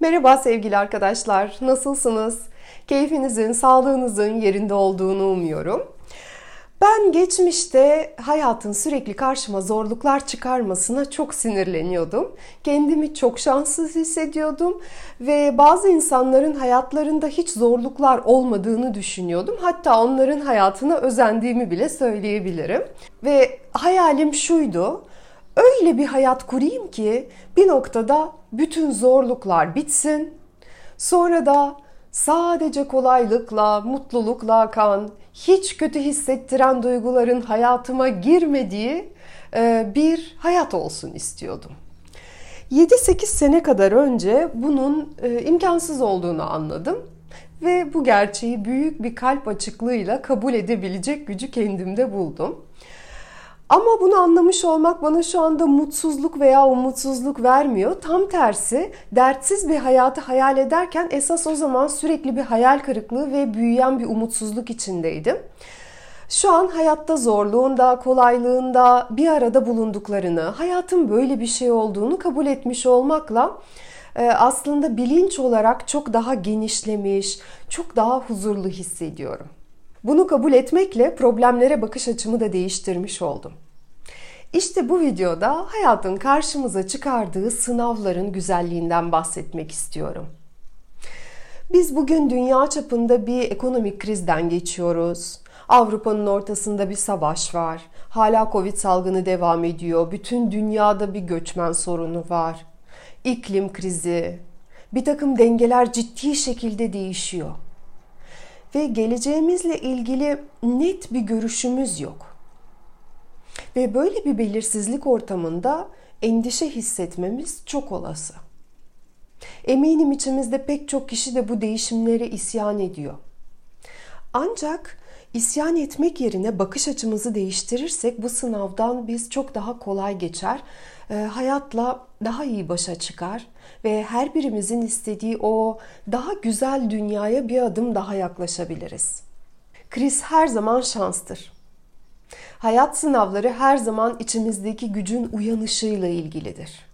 Merhaba sevgili arkadaşlar, nasılsınız? Keyfinizin, sağlığınızın yerinde olduğunu umuyorum. Ben geçmişte hayatın sürekli karşıma zorluklar çıkarmasına çok sinirleniyordum. Kendimi çok şanssız hissediyordum ve bazı insanların hayatlarında hiç zorluklar olmadığını düşünüyordum. Hatta onların hayatına özendiğimi bile söyleyebilirim. Ve hayalim şuydu. Öyle bir hayat kurayım ki bir noktada bütün zorluklar bitsin. Sonra da sadece kolaylıkla, mutlulukla akan, hiç kötü hissettiren duyguların hayatıma girmediği e, bir hayat olsun istiyordum. 7-8 sene kadar önce bunun e, imkansız olduğunu anladım ve bu gerçeği büyük bir kalp açıklığıyla kabul edebilecek gücü kendimde buldum. Ama bunu anlamış olmak bana şu anda mutsuzluk veya umutsuzluk vermiyor. Tam tersi dertsiz bir hayatı hayal ederken esas o zaman sürekli bir hayal kırıklığı ve büyüyen bir umutsuzluk içindeydim. Şu an hayatta zorluğunda, kolaylığında bir arada bulunduklarını, hayatın böyle bir şey olduğunu kabul etmiş olmakla e, aslında bilinç olarak çok daha genişlemiş, çok daha huzurlu hissediyorum. Bunu kabul etmekle problemlere bakış açımı da değiştirmiş oldum. İşte bu videoda hayatın karşımıza çıkardığı sınavların güzelliğinden bahsetmek istiyorum. Biz bugün dünya çapında bir ekonomik krizden geçiyoruz. Avrupa'nın ortasında bir savaş var. Hala Covid salgını devam ediyor. Bütün dünyada bir göçmen sorunu var. İklim krizi. Bir takım dengeler ciddi şekilde değişiyor ve geleceğimizle ilgili net bir görüşümüz yok. Ve böyle bir belirsizlik ortamında endişe hissetmemiz çok olası. Eminim içimizde pek çok kişi de bu değişimlere isyan ediyor. Ancak isyan etmek yerine bakış açımızı değiştirirsek bu sınavdan biz çok daha kolay geçer, hayatla daha iyi başa çıkar ve her birimizin istediği o daha güzel dünyaya bir adım daha yaklaşabiliriz. Kriz her zaman şanstır. Hayat sınavları her zaman içimizdeki gücün uyanışıyla ilgilidir.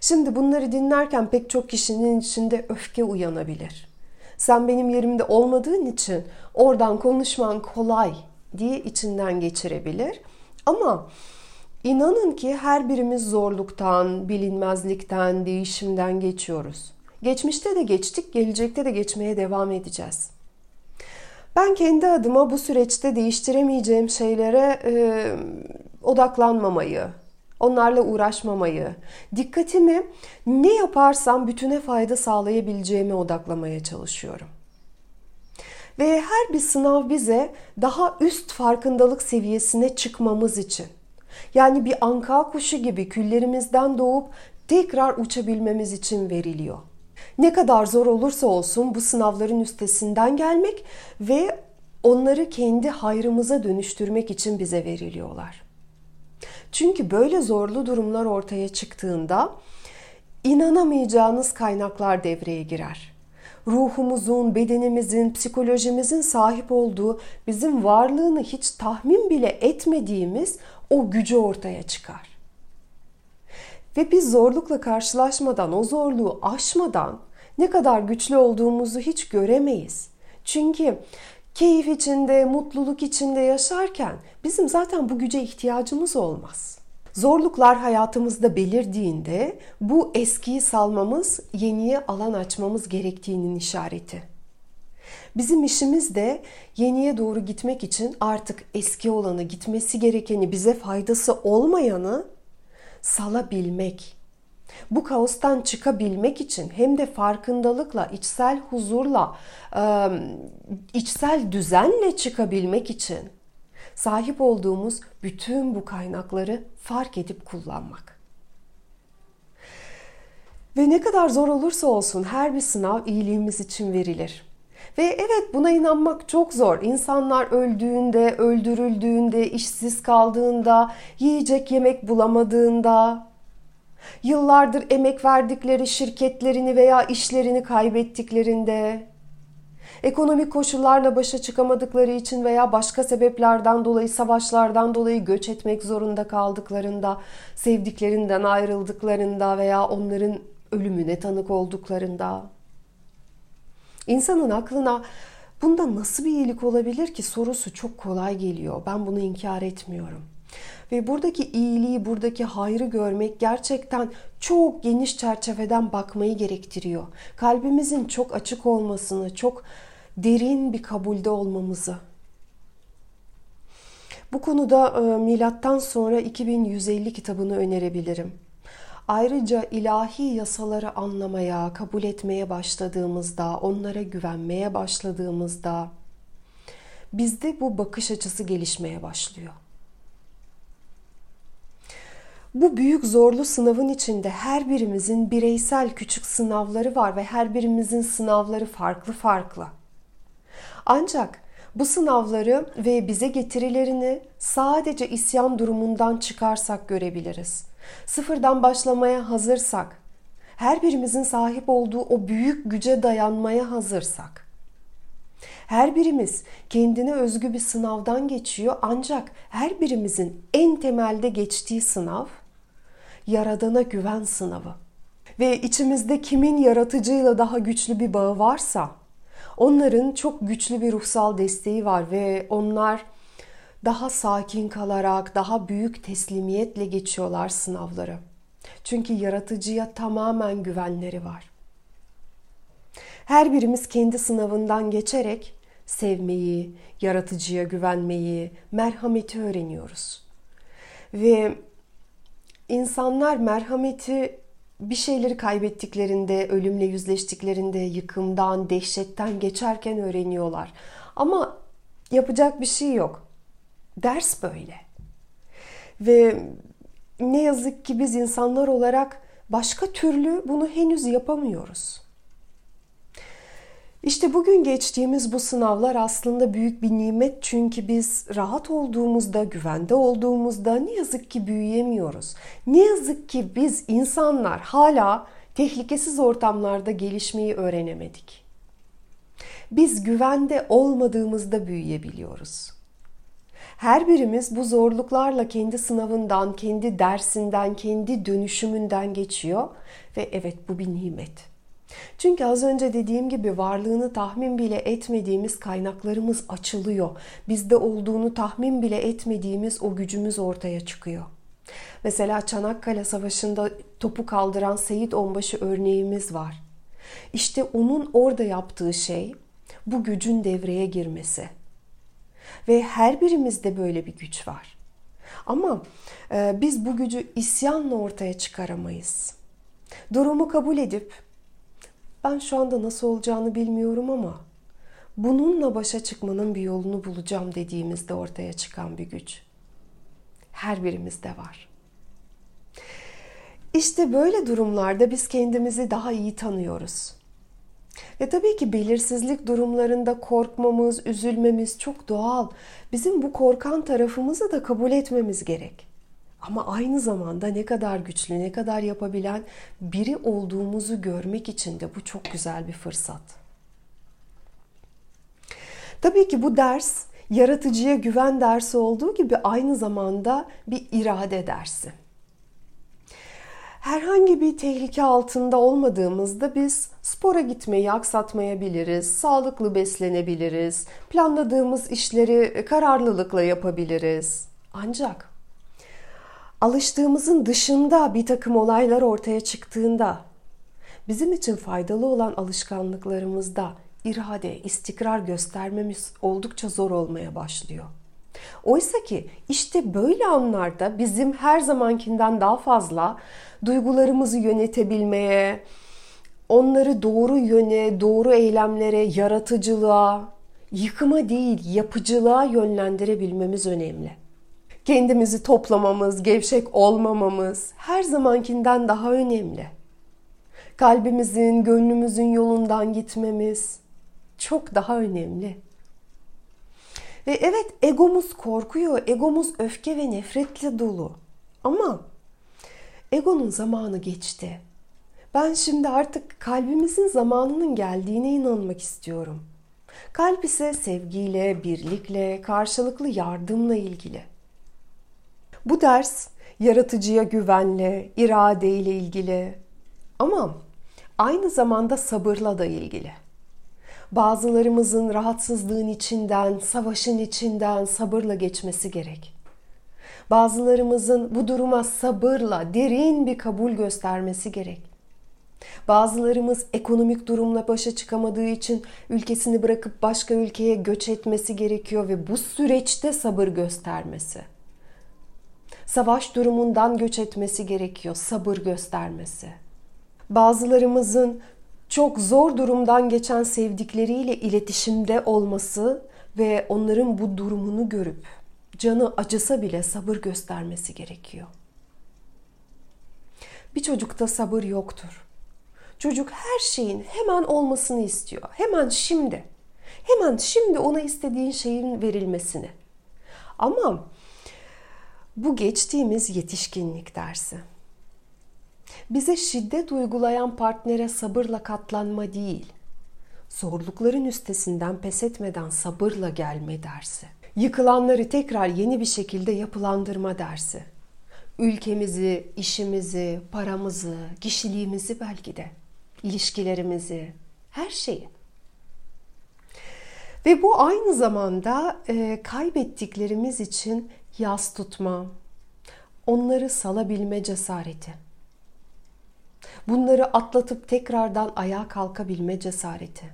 Şimdi bunları dinlerken pek çok kişinin içinde öfke uyanabilir. Sen benim yerimde olmadığın için oradan konuşman kolay diye içinden geçirebilir. Ama İnanın ki her birimiz zorluktan, bilinmezlikten, değişimden geçiyoruz. Geçmişte de geçtik, gelecekte de geçmeye devam edeceğiz. Ben kendi adıma bu süreçte değiştiremeyeceğim şeylere e, odaklanmamayı, onlarla uğraşmamayı, dikkatimi ne yaparsam bütüne fayda sağlayabileceğime odaklamaya çalışıyorum. Ve her bir sınav bize daha üst farkındalık seviyesine çıkmamız için yani bir anka kuşu gibi küllerimizden doğup tekrar uçabilmemiz için veriliyor. Ne kadar zor olursa olsun bu sınavların üstesinden gelmek ve onları kendi hayrımıza dönüştürmek için bize veriliyorlar. Çünkü böyle zorlu durumlar ortaya çıktığında inanamayacağınız kaynaklar devreye girer. Ruhumuzun, bedenimizin, psikolojimizin sahip olduğu, bizim varlığını hiç tahmin bile etmediğimiz o gücü ortaya çıkar. Ve biz zorlukla karşılaşmadan, o zorluğu aşmadan ne kadar güçlü olduğumuzu hiç göremeyiz. Çünkü keyif içinde, mutluluk içinde yaşarken bizim zaten bu güce ihtiyacımız olmaz. Zorluklar hayatımızda belirdiğinde bu eskiyi salmamız, yeniye alan açmamız gerektiğinin işareti. Bizim işimiz de yeniye doğru gitmek için artık eski olanı, gitmesi gerekeni, bize faydası olmayanı salabilmek. Bu kaostan çıkabilmek için hem de farkındalıkla, içsel huzurla, içsel düzenle çıkabilmek için sahip olduğumuz bütün bu kaynakları fark edip kullanmak. Ve ne kadar zor olursa olsun her bir sınav iyiliğimiz için verilir. Ve evet buna inanmak çok zor. İnsanlar öldüğünde, öldürüldüğünde, işsiz kaldığında, yiyecek yemek bulamadığında, yıllardır emek verdikleri şirketlerini veya işlerini kaybettiklerinde, ekonomik koşullarla başa çıkamadıkları için veya başka sebeplerden dolayı, savaşlardan dolayı göç etmek zorunda kaldıklarında, sevdiklerinden ayrıldıklarında veya onların ölümüne tanık olduklarında. İnsanın aklına bunda nasıl bir iyilik olabilir ki sorusu çok kolay geliyor. Ben bunu inkar etmiyorum. Ve buradaki iyiliği, buradaki hayrı görmek gerçekten çok geniş çerçeveden bakmayı gerektiriyor. Kalbimizin çok açık olmasını, çok derin bir kabulde olmamızı. Bu konuda e, milattan sonra 2150 kitabını önerebilirim. Ayrıca ilahi yasaları anlamaya, kabul etmeye başladığımızda, onlara güvenmeye başladığımızda bizde bu bakış açısı gelişmeye başlıyor. Bu büyük zorlu sınavın içinde her birimizin bireysel küçük sınavları var ve her birimizin sınavları farklı farklı. Ancak bu sınavları ve bize getirilerini sadece isyan durumundan çıkarsak görebiliriz. Sıfırdan başlamaya hazırsak, her birimizin sahip olduğu o büyük güce dayanmaya hazırsak, her birimiz kendine özgü bir sınavdan geçiyor ancak her birimizin en temelde geçtiği sınav yaradana güven sınavı. Ve içimizde kimin yaratıcıyla daha güçlü bir bağı varsa onların çok güçlü bir ruhsal desteği var ve onlar daha sakin kalarak, daha büyük teslimiyetle geçiyorlar sınavları. Çünkü yaratıcıya tamamen güvenleri var. Her birimiz kendi sınavından geçerek sevmeyi, yaratıcıya güvenmeyi, merhameti öğreniyoruz. Ve insanlar merhameti bir şeyleri kaybettiklerinde, ölümle yüzleştiklerinde, yıkımdan, dehşetten geçerken öğreniyorlar. Ama yapacak bir şey yok. Ders böyle. Ve ne yazık ki biz insanlar olarak başka türlü bunu henüz yapamıyoruz. İşte bugün geçtiğimiz bu sınavlar aslında büyük bir nimet çünkü biz rahat olduğumuzda, güvende olduğumuzda ne yazık ki büyüyemiyoruz. Ne yazık ki biz insanlar hala tehlikesiz ortamlarda gelişmeyi öğrenemedik. Biz güvende olmadığımızda büyüyebiliyoruz. Her birimiz bu zorluklarla kendi sınavından, kendi dersinden, kendi dönüşümünden geçiyor ve evet bu bir nimet. Çünkü az önce dediğim gibi varlığını tahmin bile etmediğimiz kaynaklarımız açılıyor. Bizde olduğunu tahmin bile etmediğimiz o gücümüz ortaya çıkıyor. Mesela Çanakkale Savaşı'nda topu kaldıran Seyit Onbaşı örneğimiz var. İşte onun orada yaptığı şey bu gücün devreye girmesi. Ve her birimizde böyle bir güç var. Ama e, biz bu gücü isyanla ortaya çıkaramayız. Durumu kabul edip ben şu anda nasıl olacağını bilmiyorum ama bununla başa çıkmanın bir yolunu bulacağım dediğimizde ortaya çıkan bir güç. Her birimizde var. İşte böyle durumlarda biz kendimizi daha iyi tanıyoruz. Ve tabii ki belirsizlik durumlarında korkmamız, üzülmemiz çok doğal. Bizim bu korkan tarafımızı da kabul etmemiz gerek. Ama aynı zamanda ne kadar güçlü, ne kadar yapabilen biri olduğumuzu görmek için de bu çok güzel bir fırsat. Tabii ki bu ders yaratıcıya güven dersi olduğu gibi aynı zamanda bir irade dersi. Herhangi bir tehlike altında olmadığımızda biz spora gitmeyi aksatmayabiliriz, sağlıklı beslenebiliriz, planladığımız işleri kararlılıkla yapabiliriz. Ancak alıştığımızın dışında bir takım olaylar ortaya çıktığında bizim için faydalı olan alışkanlıklarımızda irade, istikrar göstermemiz oldukça zor olmaya başlıyor. Oysa ki işte böyle anlarda bizim her zamankinden daha fazla duygularımızı yönetebilmeye, onları doğru yöne, doğru eylemlere, yaratıcılığa, yıkıma değil yapıcılığa yönlendirebilmemiz önemli kendimizi toplamamız, gevşek olmamamız her zamankinden daha önemli. Kalbimizin, gönlümüzün yolundan gitmemiz çok daha önemli. Ve evet egomuz korkuyor, egomuz öfke ve nefretle dolu. Ama egonun zamanı geçti. Ben şimdi artık kalbimizin zamanının geldiğine inanmak istiyorum. Kalp ise sevgiyle, birlikle, karşılıklı yardımla ilgili. Bu ders yaratıcıya güvenle, iradeyle ilgili, Ama aynı zamanda sabırla da ilgili. Bazılarımızın rahatsızlığın içinden, savaşın içinden sabırla geçmesi gerek. Bazılarımızın bu duruma sabırla derin bir kabul göstermesi gerek. Bazılarımız ekonomik durumla başa çıkamadığı için ülkesini bırakıp başka ülkeye göç etmesi gerekiyor ve bu süreçte sabır göstermesi. Savaş durumundan göç etmesi gerekiyor, sabır göstermesi. Bazılarımızın çok zor durumdan geçen sevdikleriyle iletişimde olması ve onların bu durumunu görüp canı acısa bile sabır göstermesi gerekiyor. Bir çocukta sabır yoktur. Çocuk her şeyin hemen olmasını istiyor. Hemen şimdi. Hemen şimdi ona istediğin şeyin verilmesini. Ama bu geçtiğimiz yetişkinlik dersi. Bize şiddet uygulayan partnere sabırla katlanma değil, zorlukların üstesinden pes etmeden sabırla gelme dersi. Yıkılanları tekrar yeni bir şekilde yapılandırma dersi. Ülkemizi, işimizi, paramızı, kişiliğimizi belki de, ilişkilerimizi, her şeyi. Ve bu aynı zamanda e, kaybettiklerimiz için yas tutma, onları salabilme cesareti. Bunları atlatıp tekrardan ayağa kalkabilme cesareti.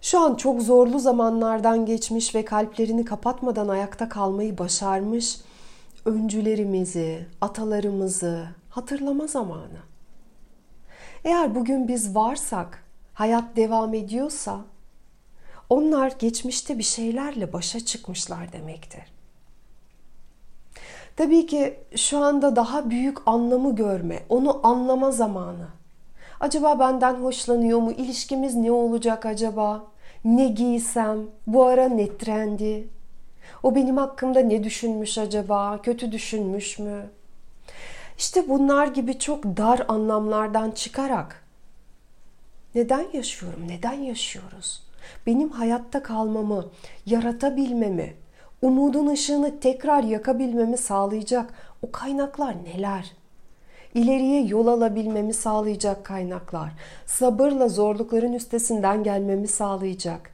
Şu an çok zorlu zamanlardan geçmiş ve kalplerini kapatmadan ayakta kalmayı başarmış öncülerimizi, atalarımızı hatırlama zamanı. Eğer bugün biz varsak, hayat devam ediyorsa onlar geçmişte bir şeylerle başa çıkmışlar demektir. Tabii ki şu anda daha büyük anlamı görme, onu anlama zamanı. Acaba benden hoşlanıyor mu? İlişkimiz ne olacak acaba? Ne giysem? Bu ara ne trendi? O benim hakkımda ne düşünmüş acaba? Kötü düşünmüş mü? İşte bunlar gibi çok dar anlamlardan çıkarak neden yaşıyorum? Neden yaşıyoruz? Benim hayatta kalmamı, yaratabilmemi, umudun ışığını tekrar yakabilmemi sağlayacak o kaynaklar neler? İleriye yol alabilmemi sağlayacak kaynaklar, sabırla zorlukların üstesinden gelmemi sağlayacak,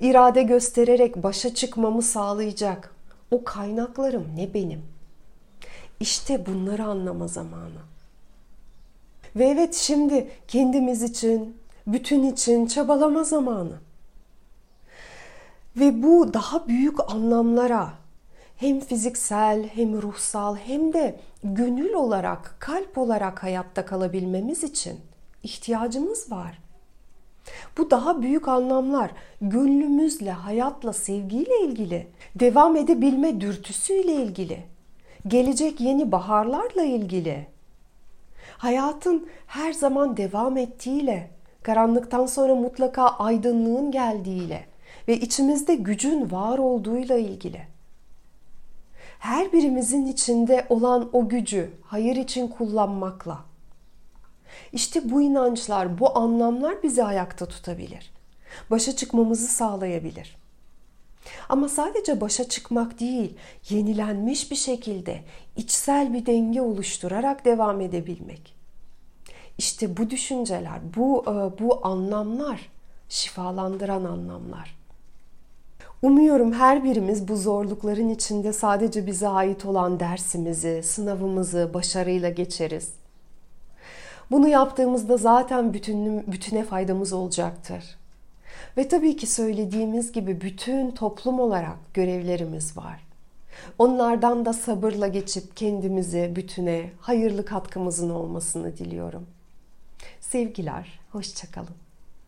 irade göstererek başa çıkmamı sağlayacak o kaynaklarım ne benim? İşte bunları anlama zamanı. Ve evet şimdi kendimiz için, bütün için çabalama zamanı. Ve bu daha büyük anlamlara hem fiziksel hem ruhsal hem de gönül olarak, kalp olarak hayatta kalabilmemiz için ihtiyacımız var. Bu daha büyük anlamlar gönlümüzle, hayatla, sevgiyle ilgili, devam edebilme dürtüsüyle ilgili, gelecek yeni baharlarla ilgili, hayatın her zaman devam ettiğiyle, karanlıktan sonra mutlaka aydınlığın geldiğiyle ve içimizde gücün var olduğuyla ilgili. Her birimizin içinde olan o gücü hayır için kullanmakla. İşte bu inançlar, bu anlamlar bizi ayakta tutabilir. Başa çıkmamızı sağlayabilir. Ama sadece başa çıkmak değil, yenilenmiş bir şekilde içsel bir denge oluşturarak devam edebilmek. İşte bu düşünceler, bu e, bu anlamlar şifalandıran anlamlar. Umuyorum her birimiz bu zorlukların içinde sadece bize ait olan dersimizi, sınavımızı başarıyla geçeriz. Bunu yaptığımızda zaten bütünüm, bütüne faydamız olacaktır. Ve tabii ki söylediğimiz gibi bütün toplum olarak görevlerimiz var. Onlardan da sabırla geçip kendimize, bütüne hayırlı katkımızın olmasını diliyorum. Sevgiler, hoşçakalın.